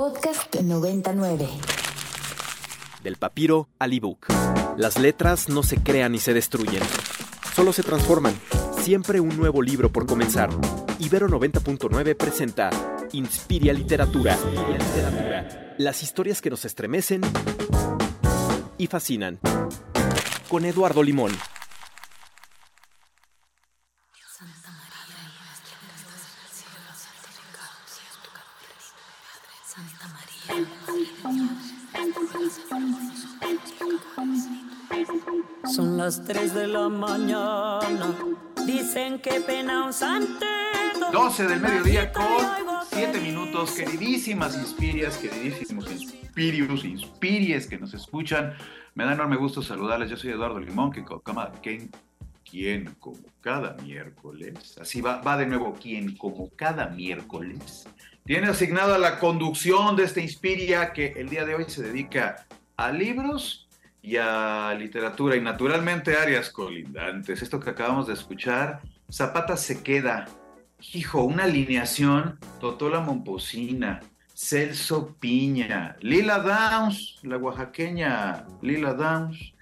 Podcast 99. Del papiro al ebook. Las letras no se crean ni se destruyen, solo se transforman. Siempre un nuevo libro por comenzar. Ibero 90.9 presenta Inspiria Literatura. Las historias que nos estremecen y fascinan. Con Eduardo Limón. Las 3 de la mañana. Dicen que pena un santo. 12 del mediodía con 7 minutos. Queridísimas Inspirias, queridísimos Inspirius, Inspiries que nos escuchan. Me da enorme gusto saludarles. Yo soy Eduardo Limón, que, como, quien como cada miércoles, así va, va de nuevo, quien como cada miércoles, tiene asignada la conducción de esta Inspiria que el día de hoy se dedica a libros y a literatura y naturalmente áreas colindantes. Esto que acabamos de escuchar, Zapata se queda. Hijo, una alineación, Totola Momposina, Celso Piña, Lila Downs, la oaxaqueña Lila Downs.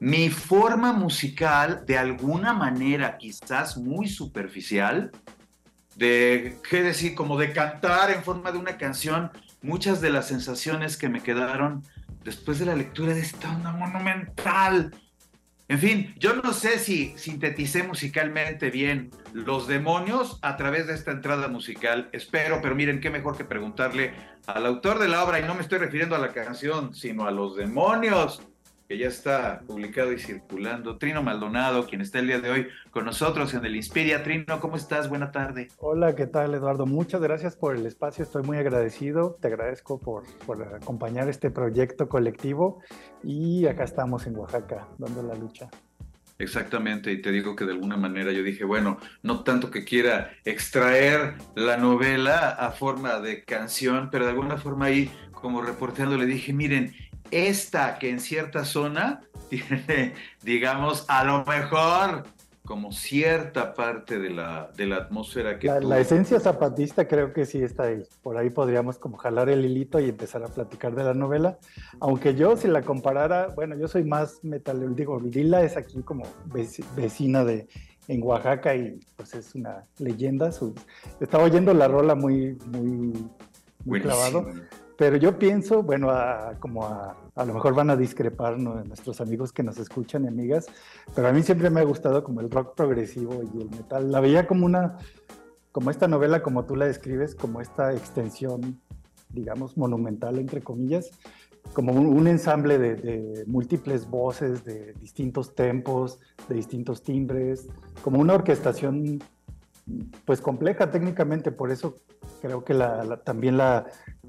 Mi forma musical, de alguna manera quizás muy superficial, de, ¿qué decir? Como de cantar en forma de una canción, muchas de las sensaciones que me quedaron después de la lectura de esta onda monumental. En fin, yo no sé si sinteticé musicalmente bien los demonios a través de esta entrada musical. Espero, pero miren, qué mejor que preguntarle al autor de la obra, y no me estoy refiriendo a la canción, sino a los demonios que ya está publicado y circulando. Trino Maldonado, quien está el día de hoy con nosotros en el Inspiria. Trino, ¿cómo estás? Buena tarde. Hola, ¿qué tal, Eduardo? Muchas gracias por el espacio. Estoy muy agradecido. Te agradezco por, por acompañar este proyecto colectivo. Y acá estamos en Oaxaca, dando la lucha. Exactamente, y te digo que de alguna manera yo dije, bueno, no tanto que quiera extraer la novela a forma de canción, pero de alguna forma ahí como reporteando le dije, miren, esta que en cierta zona tiene, digamos, a lo mejor como cierta parte de la, de la atmósfera que... La, la, esencia zapatista creo que sí está ahí. Por ahí podríamos como jalar el hilito y empezar a platicar de la novela. Aunque yo si la comparara, bueno, yo soy más metal, digo, Lila es aquí como vecina de en Oaxaca y pues es una leyenda. Su, estaba oyendo la rola muy, muy, muy clavado. Pero yo pienso, bueno, como a, a, lo mejor van a discrepar nuestros amigos que nos escuchan y amigas, pero a mí siempre me ha gustado como el rock progresivo y el metal. La veía como una, como esta novela, como tú la describes, como esta extensión, digamos, monumental, entre comillas, como un, un ensamble de, de, múltiples voces, de distintos tempos, de distintos timbres, como una orquestación pues compleja técnicamente, por eso creo que la, también la,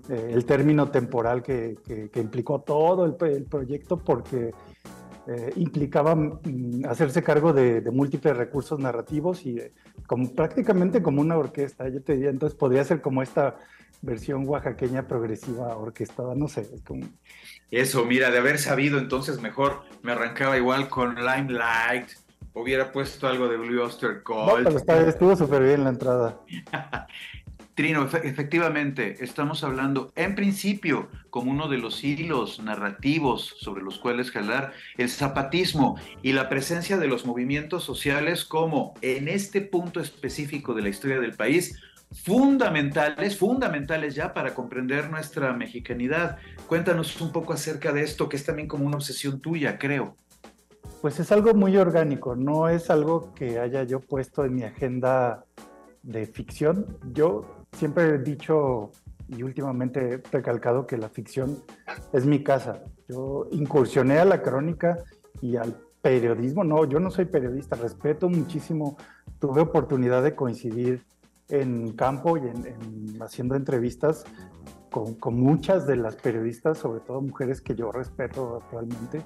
eh, el término temporal que, implicó todo el, proyecto, porque eh, implicaba mm, hacerse cargo de, múltiples recursos narrativos y eh, como, prácticamente como una orquesta, yo te diría, entonces podría ser como esta versión oaxaqueña progresiva orquestada, no sé. Eso, mira, de haber sabido entonces mejor me arrancaba igual con Limelight, hubiera puesto algo de Blue Oyster Cult. No, pero está, estuvo súper bien la entrada. Trino, efectivamente, estamos hablando en principio como uno de los hilos narrativos sobre los cuales jalar el zapatismo y la presencia de los movimientos sociales como en este punto específico de la historia del país, fundamentales, fundamentales ya para comprender nuestra mexicanidad. Cuéntanos un poco acerca de esto, que es también como una obsesión tuya, creo. Pues es algo muy orgánico, no es algo que haya yo puesto en mi agenda de ficción. Yo siempre he dicho y últimamente he recalcado que la ficción es mi casa. Yo incursioné a la crónica y al periodismo. No, yo no soy periodista, respeto muchísimo. Tuve oportunidad de coincidir en campo y en, en haciendo entrevistas con, con, muchas de las periodistas, sobre todo mujeres que yo respeto actualmente.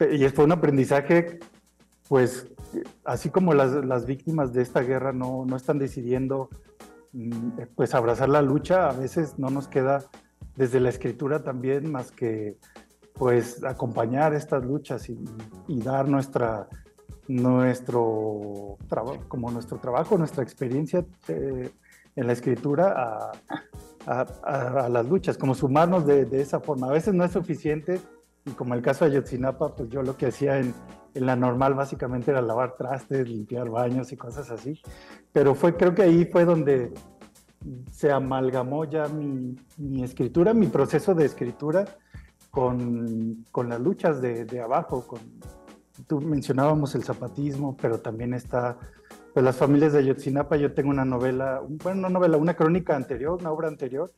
Y fue un aprendizaje, pues, así como las, las víctimas de esta guerra no, no están decidiendo pues abrazar la lucha, a veces no nos queda desde la escritura también más que pues acompañar estas luchas y, dar nuestra nuestro trabajo como nuestro trabajo nuestra experiencia eh, en la escritura a, a, las luchas, como sumarnos de, esa forma. A veces no es suficiente y como el caso de Ayotzinapa, pues yo lo que hacía en, en, la normal básicamente era lavar trastes, limpiar baños y cosas así. Pero fue, creo que ahí fue donde se amalgamó ya mi, mi escritura, mi proceso de escritura con, con las luchas de, de abajo. Con, tú mencionábamos el zapatismo, pero también está pues las familias de Ayotzinapa, yo tengo una novela, bueno, una novela, una crónica anterior, una obra anterior,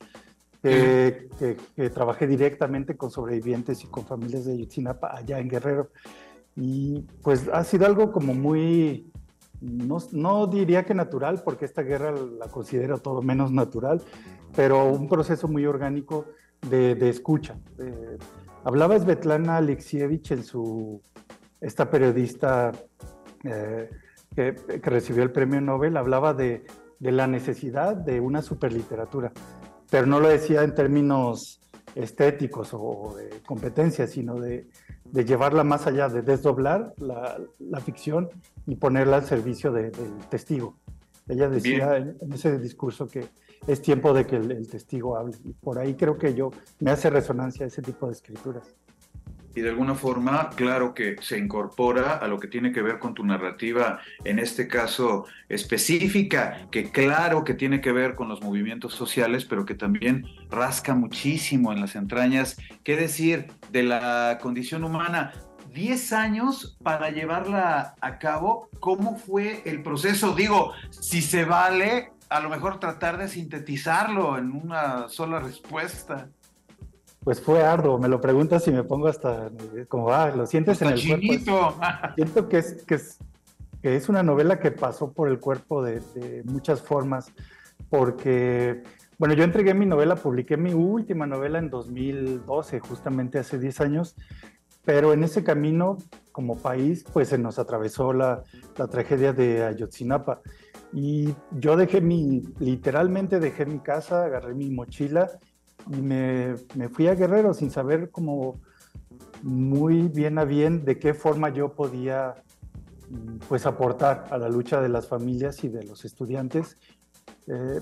que, trabajé directamente con sobrevivientes y con familias de Ayotzinapa allá en Guerrero. Y pues ha sido algo como muy, no, no, diría que natural, porque esta guerra la considero todo menos natural, pero un proceso muy orgánico de, de escucha. hablaba Svetlana Alexievich en su, esta periodista eh, que, recibió el premio Nobel, hablaba de, la necesidad de una superliteratura, pero no lo decía en términos estéticos o de competencia, sino de, llevarla más allá, de desdoblar la, ficción y ponerla al servicio del testigo. Ella decía en, ese discurso que es tiempo de que el, el, testigo hable. Y por ahí creo que yo me hace resonancia ese tipo de escrituras y de alguna forma, claro que se incorpora a lo que tiene que ver con tu narrativa, en este caso específica, que claro que tiene que ver con los movimientos sociales, pero que también rasca muchísimo en las entrañas. ¿Qué decir de la condición humana? Diez años para llevarla a cabo. ¿Cómo fue el proceso? Digo, si se vale, a lo mejor tratar de sintetizarlo en una sola respuesta. Pues fue arduo, me lo preguntas y me pongo hasta como va, lo sientes en el cuerpo. Siento que es, que es, que es una novela que pasó por el cuerpo de, muchas formas, porque, bueno, yo entregué mi novela, publiqué mi última novela en 2012, justamente hace 10 años, pero en ese camino, como país, pues se nos atravesó la, la tragedia de Ayotzinapa. Y yo dejé mi, literalmente dejé mi casa, agarré mi mochila y me, me, fui a Guerrero sin saber como muy bien a bien de qué forma yo podía pues aportar a la lucha de las familias y de los estudiantes. Eh,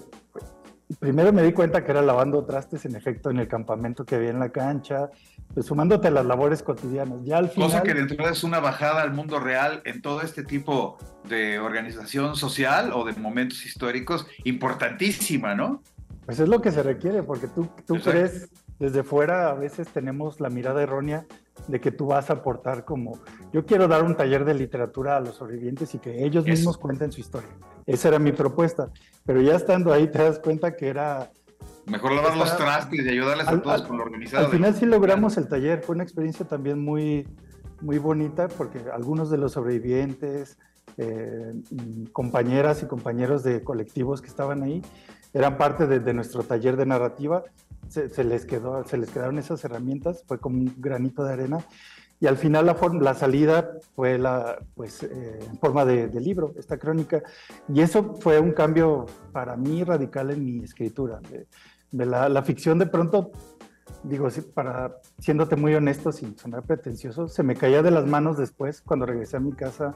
primero me di cuenta que era lavando trastes en efecto en el campamento que había en la cancha, pues sumándote a las labores cotidianas. Ya al final, Cosa que dentro es una bajada al mundo real en todo este tipo de organización social o de momentos históricos importantísima, ¿no? Pues es lo que se requiere, porque tú, tú crees, desde fuera a veces tenemos la mirada errónea de que tú vas a aportar como, yo quiero dar un taller de literatura a los sobrevivientes y que ellos mismos cuenten su historia. Esa era mi propuesta, pero ya estando ahí te das cuenta que era... Mejor lavar los trastes y ayudarles a todos con lo organizado. Al final sí logramos el taller, fue una experiencia también muy, muy bonita porque algunos de los sobrevivientes, eh, compañeras y compañeros de colectivos que estaban ahí, eran parte de, nuestro taller de narrativa, se, les quedó, se les quedaron esas herramientas, fue como un granito de arena. Y al final la, la salida fue la, pues, eh, en forma de, libro, esta crónica. Y eso fue un cambio para mí radical en mi escritura. De, la, la, ficción de pronto, digo, para, siéndote muy honesto, sin sonar pretencioso, se me caía de las manos después cuando regresé a mi casa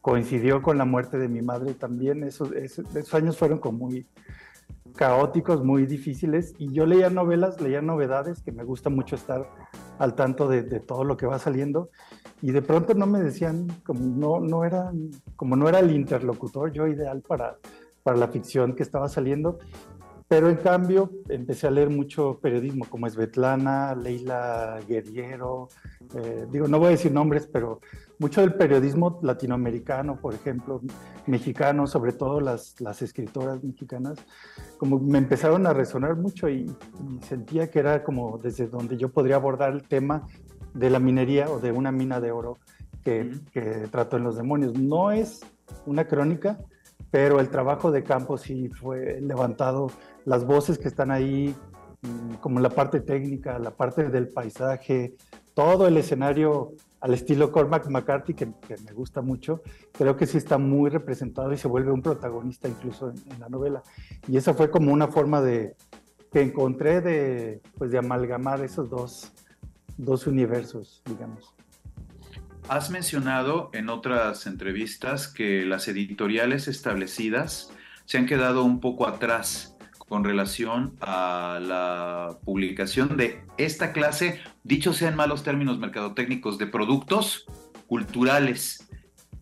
coincidió con la muerte de mi madre también. Esos, esos, años fueron como muy caóticos, muy difíciles. Y yo leía novelas, leía novedades, que me gusta mucho estar al tanto de, todo lo que va saliendo. Y de pronto no me decían, como no, no, era, como no era el interlocutor yo ideal para, para la ficción que estaba saliendo. Pero en cambio empecé a leer mucho periodismo como Svetlana, Leila Guerriero, eh, digo, no voy a decir nombres, pero mucho del periodismo latinoamericano, por ejemplo, mexicano, sobre todo las, las escritoras mexicanas, como me empezaron a resonar mucho y, sentía que era como desde donde yo podría abordar el tema de la minería o de una mina de oro que, que trato en Los Demonios. No es una crónica, pero el trabajo de campo sí fue levantado, las voces que están ahí, mm, como la parte técnica, la parte del paisaje, todo el escenario al estilo Cormac McCarthy, que, me gusta mucho, creo que sí está muy representado y se vuelve un protagonista incluso en, la novela. Y esa fue como una forma de que encontré de, pues, de amalgamar esos dos, dos universos, digamos. Has mencionado en otras entrevistas que las editoriales establecidas se han quedado un poco atrás con relación a la publicación de esta clase, dicho sea en malos términos mercadotécnicos, de productos culturales.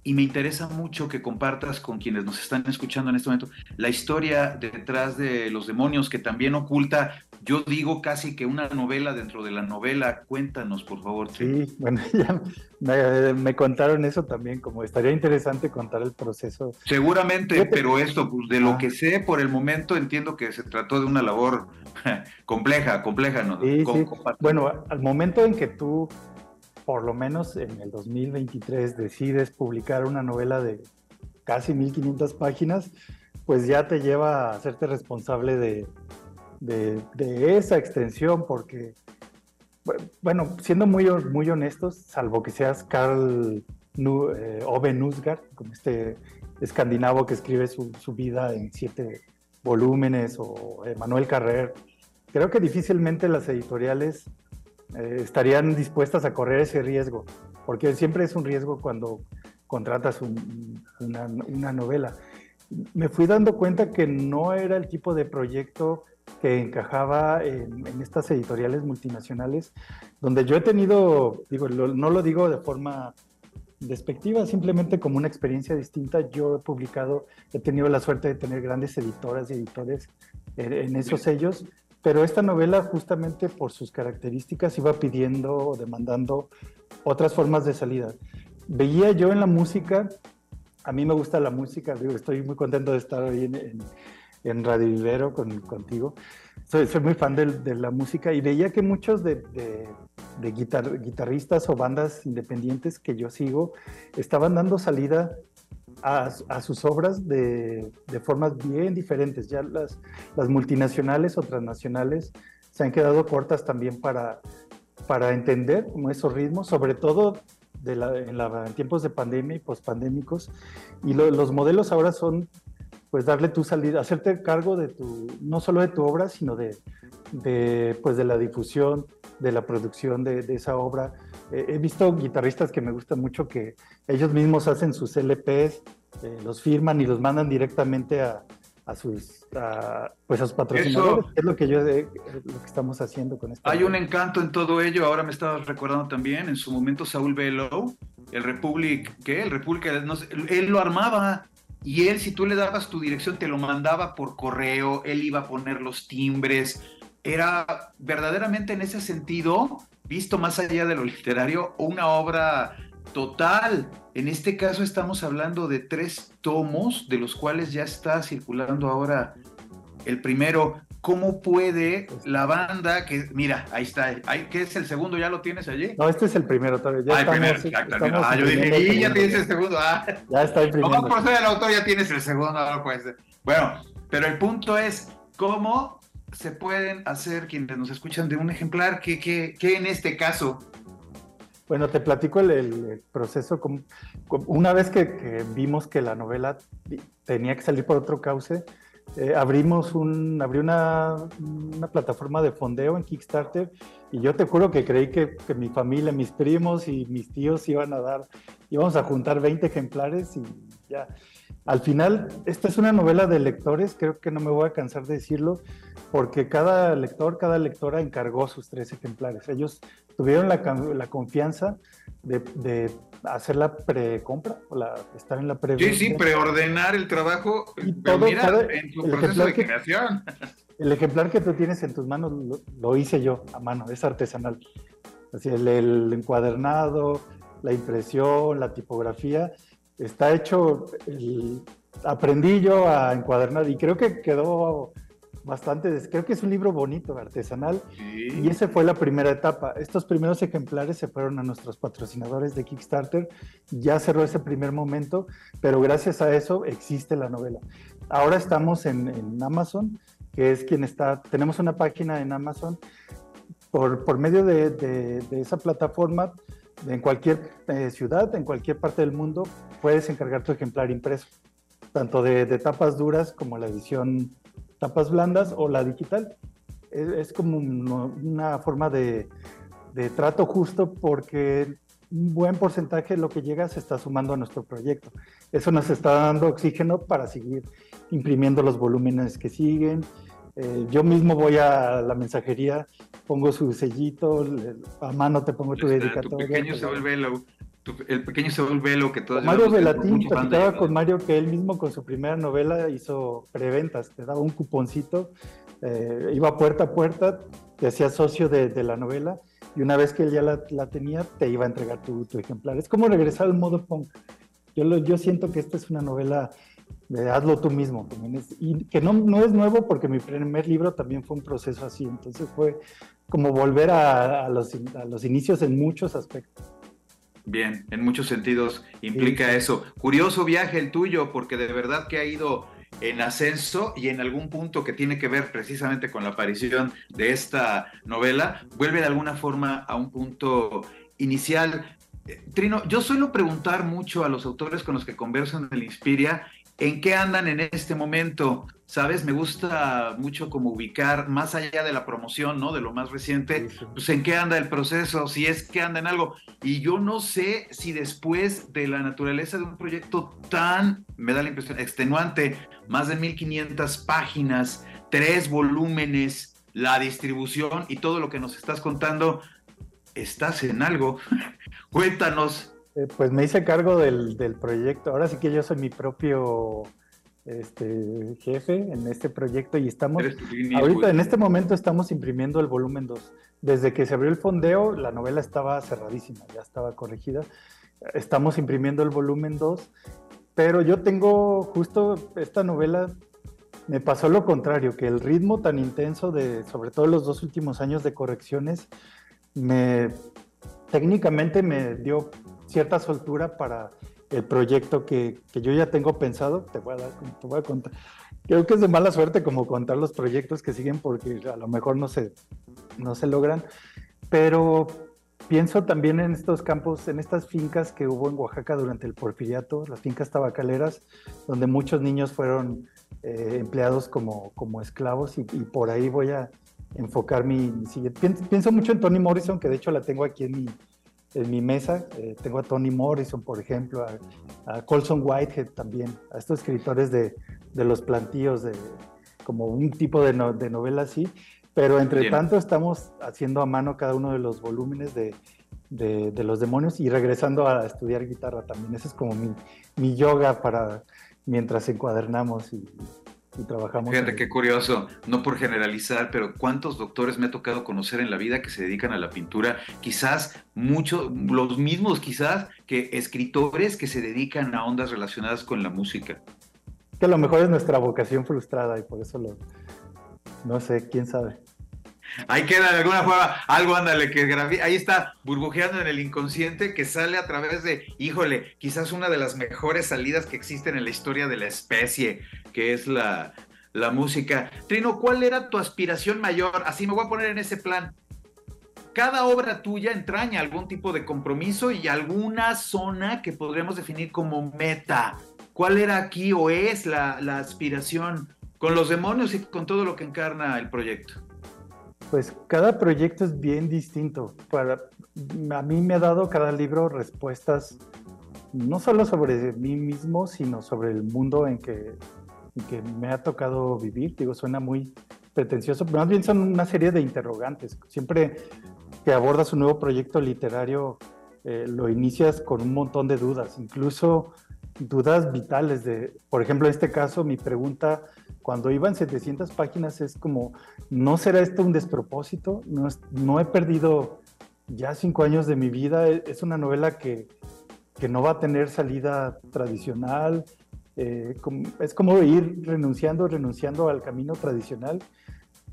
Y me interesa mucho que compartas con quienes nos están escuchando en este momento la historia detrás de los demonios que también oculta, yo digo casi que una novela dentro de la novela. Cuéntanos, por favor. Sí, bueno, ya me, me contaron eso también, como estaría interesante contar el proceso. Seguramente, pero esto, pues, de lo ah. que sé por el momento, entiendo que se trató de una labor compleja, compleja, ¿no? Sí, sí. Bueno, al momento en que tú por lo menos en el 2023 decides publicar una novela de casi 1500 páginas, pues ya te lleva a hacerte responsable de, de, esa extensión, porque, bueno, siendo muy, muy honestos, salvo que seas Carl eh, Ove Nusgaard, como este escandinavo que escribe su, su, vida en siete volúmenes, o Manuel Carrer, creo que difícilmente las editoriales eh, estarían dispuestas a correr ese riesgo, porque siempre es un riesgo cuando contratas una, novela. Me fui dando cuenta que no era el tipo de proyecto que encajaba en, estas editoriales multinacionales, donde yo he tenido, digo, no lo digo de forma despectiva, simplemente como una experiencia distinta. Yo he publicado, he tenido la suerte de tener grandes editoras y editores en esos sellos pero esta novela justamente por sus características iba pidiendo o demandando otras formas de salida. Veía yo en la música, a mí me gusta la música, digo, estoy muy contento de estar hoy en, en, Radio Vivero con, contigo. Soy, soy muy fan de, la música y veía que muchos de, de, de guitarristas o bandas independientes que yo sigo estaban dando salida a, sus obras de, formas bien diferentes. Ya las, las multinacionales o transnacionales se han quedado cortas también para, para entender esos ritmos, sobre todo de en, tiempos de pandemia y pospandémicos. Y los modelos ahora son, pues, darle tu salida, hacerte cargo de tu, no solo de tu obra, sino de, de pues, de la difusión, de la producción de, de esa obra, he visto guitarristas que me gustan mucho que ellos mismos hacen sus LPs, eh, los firman y los mandan directamente a, sus pues a sus patrocinadores. es lo que yo lo que estamos haciendo con esto. Hay un encanto en todo ello. Ahora me estabas recordando también en su momento Saúl Velo, el Republic, ¿qué? El Republic, él lo armaba. Y él, si tú le dabas tu dirección, te lo mandaba por correo, él iba a poner los timbres. Era verdaderamente en ese sentido visto más allá de lo literario, una obra total. En este caso estamos hablando de tres tomos, de los cuales ya está circulando ahora el primero. ¿Cómo puede la banda que, mira, ahí está, ¿qué es el segundo? ¿Ya lo tienes allí? No, este es el primero todavía. Ya ah, el primero, exacto. Ah, yo dije, y ya tienes el segundo. Ah. Ya está el primero. Como por ser el autor ya tienes el segundo, no puede ser. Bueno, pero el punto es, ¿cómo se pueden hacer quienes nos escuchan de un ejemplar? ¿Qué, qué, en este caso? Bueno, te platico el, proceso. una vez que, vimos que la novela tenía que salir por otro cauce, eh, abrimos un, abrí una, una, plataforma de fondeo en Kickstarter y yo te juro que creí que, que, mi familia, mis primos y mis tíos iban a dar, íbamos a juntar 20 ejemplares y ya. Al final, esta es una novela de lectores, creo que no me voy a cansar de decirlo, porque cada lector, cada lectora encargó sus tres ejemplares. Ellos tuvieron la, la confianza de, de, hacer la precompra, o la, estar en la pre Sí, sí, preordenar el trabajo, y todo, mira, en su proceso de creación. El ejemplar que tú tienes en tus manos lo, hice yo a mano, es artesanal. Así, el, el encuadernado, la impresión, la tipografía, está hecho, aprendí yo a encuadernar y creo que quedó bastante, creo que es un libro bonito, artesanal, y esa fue la primera etapa. Estos primeros ejemplares se fueron a nuestros patrocinadores de Kickstarter, ya cerró ese primer momento, pero gracias a eso existe la novela. Ahora estamos en, Amazon, que es quien está, tenemos una página en Amazon, por, por medio de, de esa plataforma en cualquier eh, ciudad, en cualquier parte del mundo, puedes encargar tu ejemplar impreso, tanto de, tapas duras como la edición tapas blandas o la digital. Es, como una forma de, trato justo porque un buen porcentaje de lo que llega se está sumando a nuestro proyecto. Eso nos está dando oxígeno para seguir imprimiendo los volúmenes que siguen Eh, yo mismo voy a la mensajería, pongo su sellito, a mano te pongo tu dedicatoria. Tu pequeño Saúl Velo, el pequeño Saúl Velo que todos Mario Velatín platicaba con Mario que él mismo con su primera novela hizo preventas, te daba un cuponcito, eh, iba puerta a puerta, te hacía socio de, la novela y una vez que él ya la, tenía, te iba a entregar tu, tu, ejemplar. Es como regresar al modo punk. Yo, yo siento que esta es una novela de hazlo tú mismo. y que no, no es nuevo porque mi primer libro también fue un proceso así. Entonces fue como volver a, los, a los, inicios en muchos aspectos. Bien, en muchos sentidos implica eso. Curioso viaje el tuyo, porque de verdad que ha ido en ascenso y en algún punto que tiene que ver precisamente con la aparición de esta novela, vuelve de alguna forma a un punto inicial. Eh, Trino, yo suelo preguntar mucho a los autores con los que converso en el Inspiria en qué andan en este momento. Sabes, me gusta mucho como ubicar más allá de la promoción, ¿no? De lo más reciente, pues en qué anda el proceso, si es que anda en algo. Y yo no sé si después de la naturaleza de un proyecto tan, me da la impresión, extenuante, más de 1500 páginas, tres volúmenes, la distribución y todo lo que nos estás contando, estás en algo. Cuéntanos. Eh, pues me hice cargo del, del, proyecto. Ahora sí que yo soy mi propio este, jefe en este proyecto y estamos, ahorita en este momento estamos imprimiendo el volumen 2. Desde que se abrió el fondeo, la novela estaba cerradísima, ya estaba corregida. Estamos imprimiendo el volumen 2, pero yo tengo justo esta novela, me pasó lo contrario, que el ritmo tan intenso de, sobre todo los dos últimos años de correcciones, me técnicamente me dio cierta soltura para el proyecto que, que, yo ya tengo pensado, te voy, a dar, te voy a contar. Creo que es de mala suerte como contar los proyectos que siguen porque a lo mejor no se, no se logran, pero pienso también en estos campos, en estas fincas que hubo en Oaxaca durante el porfiriato, las fincas tabacaleras, donde muchos niños fueron eh, empleados como, como esclavos y, por ahí voy a enfocar mi, siguiente. Pienso, pienso mucho en Toni Morrison, que de hecho la tengo aquí en mi, en mi mesa. Eh, tengo a Toni Morrison, por ejemplo, a, Colson Whitehead también, a estos escritores de, de los plantíos, de, como un tipo de, de novela así. Pero entre tanto estamos haciendo a mano cada uno de los volúmenes de, de, los demonios y regresando a estudiar guitarra también. Ese es como mi, mi yoga para mientras encuadernamos y, y trabajamos. Fíjate qué curioso, no por generalizar, pero cuántos doctores me ha tocado conocer en la vida que se dedican a la pintura, quizás muchos, los mismos quizás que escritores que se dedican a ondas relacionadas con la música. Que a lo mejor es nuestra vocación frustrada y por eso lo, no sé, quién sabe. Ahí queda de alguna forma algo, ándale, que ahí está burbujeando en el inconsciente que sale a través de, híjole, quizás una de las mejores salidas que existen en la historia de la especie, que es la, la música. Trino, ¿cuál era tu aspiración mayor? Así me voy a poner en ese plan. Cada obra tuya entraña algún tipo de compromiso y alguna zona que podríamos definir como meta. ¿Cuál era aquí o es la, la aspiración con los demonios y con todo lo que encarna el proyecto? Pues cada proyecto es bien distinto. Para, a mí me ha dado cada libro respuestas no solo sobre mí mismo, sino sobre el mundo en que, que me ha tocado vivir. Digo, suena muy pretencioso, pero más bien son una serie de interrogantes. Siempre que abordas un nuevo proyecto literario, eh, lo inicias con un montón de dudas, incluso dudas vitales de, por ejemplo, en este caso, mi pregunta cuando iban 700 páginas es como, ¿no será esto un despropósito? No, no he perdido ya cinco años de mi vida, e, es una novela que, que no va a tener salida tradicional, eh, es como ir renunciando, renunciando al camino tradicional.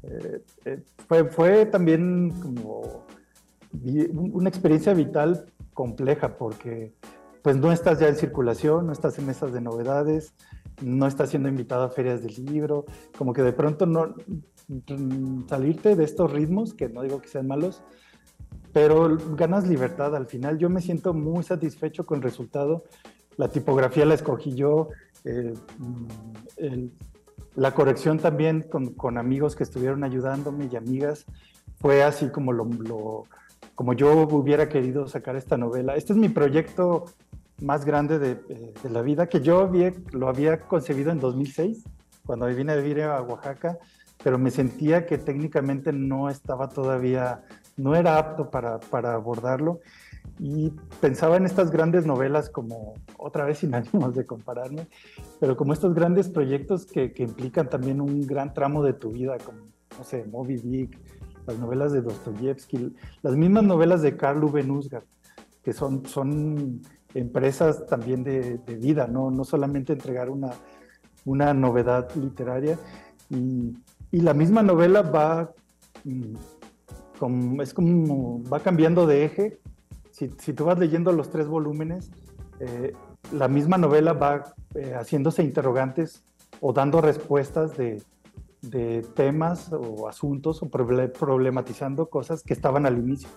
Eh, eh, fue, fue también como una experiencia vital compleja porque pues no estás ya en circulación, no estás en mesas de novedades, no estás siendo invitado a ferias del libro, como que de pronto no salirte de estos ritmos, que no digo que sean malos, pero ganas libertad al final. Yo me siento muy satisfecho con el resultado. La tipografía la escogí yo, eh, la corrección también con, amigos que estuvieron ayudándome y amigas, fue así como lo, como yo hubiera querido sacar esta novela. Este es mi proyecto más grande de, eh, de, la vida, que yo había, lo había concebido en 2006, cuando vine a vivir a Oaxaca. pero me sentía que técnicamente no estaba todavía, no era apto para, para abordarlo y pensaba en estas grandes novelas como, otra vez sin ánimos de compararme, pero como estos grandes proyectos que, que implican también un gran tramo de tu vida, como, no sé, Moby Dick, las novelas de Dostoyevsky, las mismas novelas de Karl Uwe Nusgard, que son, son empresas también de, de vida, ¿no? no solamente entregar una, una novedad literaria. Y, y, la misma novela va, mm, es como, va cambiando de eje. Si, si tú vas leyendo los tres volúmenes, eh, la misma novela va eh, haciéndose interrogantes o dando respuestas de, de temas o asuntos o problematizando cosas que estaban al inicio.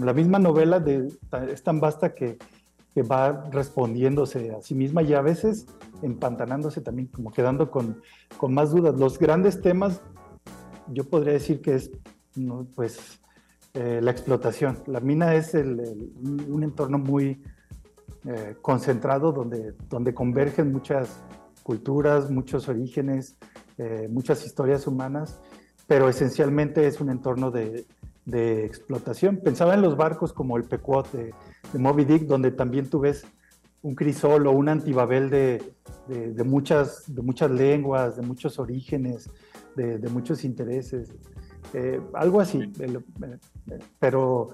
La misma novela de, es tan vasta que, que, va respondiéndose a sí misma y a veces empantanándose también, como quedando con, con más dudas. Los grandes temas, yo podría decir que es pues, eh, la explotación. La mina es un entorno muy eh, concentrado donde, donde convergen muchas culturas, muchos orígenes, eh, muchas historias humanas, pero esencialmente es un entorno de, de, explotación. Pensaba en los barcos como el Pequot de, de, Moby Dick, donde también tú ves un crisol o un antibabel de, de, muchas, de muchas lenguas, de muchos orígenes, de, muchos intereses. Eh, algo así, pero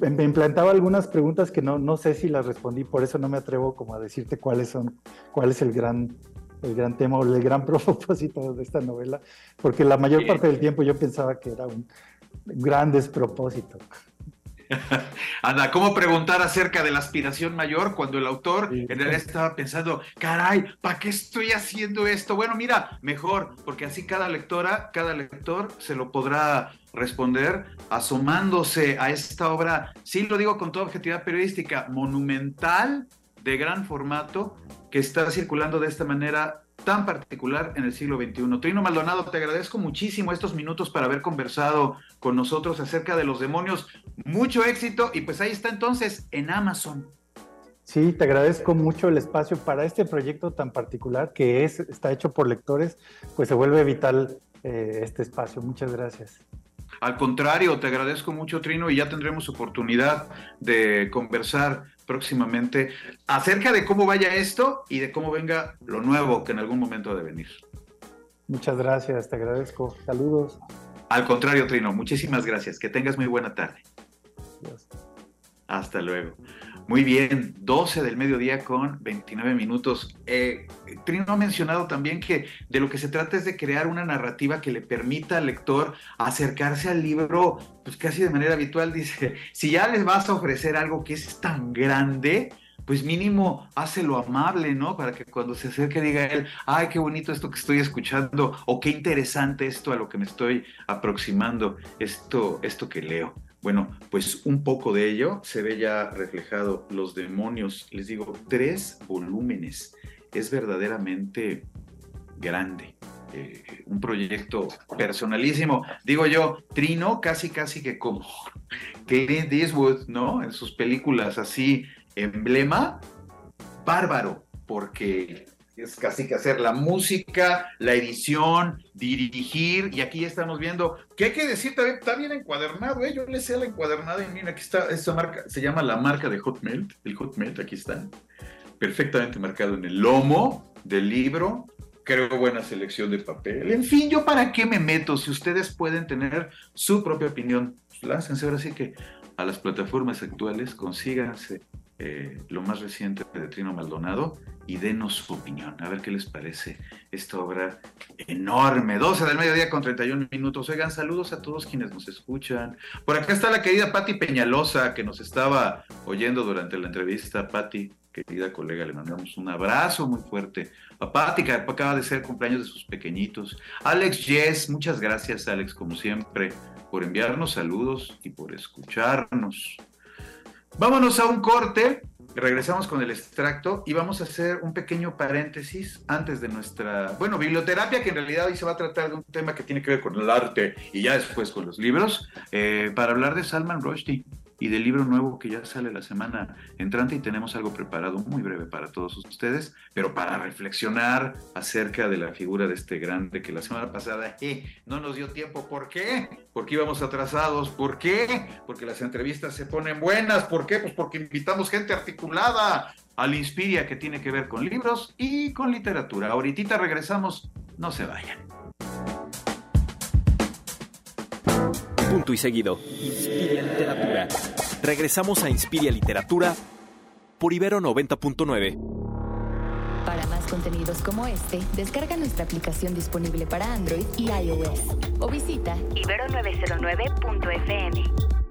me implantaba algunas preguntas que no, no sé si las respondí, por eso no me atrevo como a decirte cuáles son, cuál es el gran el gran tema o el gran propósito de esta novela, porque la mayor parte del tiempo yo pensaba que era un gran despropósito. Anda, ¿cómo preguntar acerca de la aspiración mayor cuando el autor en realidad estaba pensando, caray, ¿para qué estoy haciendo esto? Bueno, mira, mejor, porque así cada lectora, cada lector se lo podrá responder asomándose a esta obra, sí lo digo con toda objetividad periodística, monumental, de gran formato, que está circulando de esta manera tan particular en el siglo XXI. Trino Maldonado, te agradezco muchísimo estos minutos para haber conversado con nosotros acerca de los demonios. Mucho éxito y pues ahí está entonces en Amazon. Sí, te agradezco mucho el espacio para este proyecto tan particular que es, está hecho por lectores, pues se vuelve vital eh, este espacio. Muchas gracias. Al contrario, te agradezco mucho, Trino, y ya tendremos oportunidad de conversar próximamente acerca de cómo vaya esto y de cómo venga lo nuevo que en algún momento ha de venir. Muchas gracias, te agradezco. Saludos. Al contrario, Trino, muchísimas gracias. Que tengas muy buena tarde. Gracias. Hasta luego. Muy bien, 12 del mediodía con 29 minutos. Eh, Trino ha mencionado también que de lo que se trata es de crear una narrativa que le permita al lector acercarse al libro, pues casi de manera habitual. Dice, si ya les vas a ofrecer algo que es tan grande, pues mínimo hácelo amable, ¿no? Para que cuando se acerque diga él, ay, qué bonito esto que estoy escuchando, o qué interesante esto a lo que me estoy aproximando, esto, esto que leo. Bueno, pues un poco de ello se ve ya reflejado. Los demonios, les digo, tres volúmenes. Es verdaderamente grande. Eh, un proyecto personalísimo. Digo yo, Trino, casi, casi que como Clint Eastwood, ¿no? En sus películas así, emblema, bárbaro, porque es casi que hacer la música, la edición, dirigir, y aquí ya estamos viendo, ¿qué hay que decir? Está bien, encuadernado, ¿eh? yo le sé la encuadernada, y mira, aquí está, esta marca, se llama la marca de Hotmail, el Hotmail, aquí está, perfectamente marcado en el lomo del libro, creo buena selección de papel, en fin, yo para qué me meto, si ustedes pueden tener su propia opinión, pues láncense ahora sí que a las plataformas actuales, consíganse eh, lo más reciente de Trino Maldonado y denos su opinión. A ver qué les parece esta obra enorme. 12 del mediodía con 31 minutos. Oigan, saludos a todos quienes nos escuchan. Por acá está la querida Patti Peñalosa que nos estaba oyendo durante la entrevista. Patti, querida colega, le mandamos un abrazo muy fuerte. A Patti, que acaba de ser cumpleaños de sus pequeñitos. Alex Yes, muchas gracias, Alex, como siempre, por enviarnos saludos y por escucharnos. Vámonos a un corte, regresamos con el extracto y vamos a hacer un pequeño paréntesis antes de nuestra, bueno, biblioterapia, que en realidad hoy se va a tratar de un tema que tiene que ver con el arte y ya después con los libros, eh, para hablar de Salman Rushdie. Y del libro nuevo que ya sale la semana entrante y tenemos algo preparado muy breve para todos ustedes, pero para reflexionar acerca de la figura de este grande que la semana pasada eh, no nos dio tiempo. ¿Por qué? Porque íbamos atrasados. ¿Por qué? Porque las entrevistas se ponen buenas. ¿Por qué? Pues porque invitamos gente articulada al Inspiria que tiene que ver con libros y con literatura. Ahorita regresamos, no se vayan. Punto y seguido. Inspiria Literatura. Regresamos a Inspiria Literatura por Ibero 90.9. Para más contenidos como este, descarga nuestra aplicación disponible para Android y iOS o visita ibero909.fm.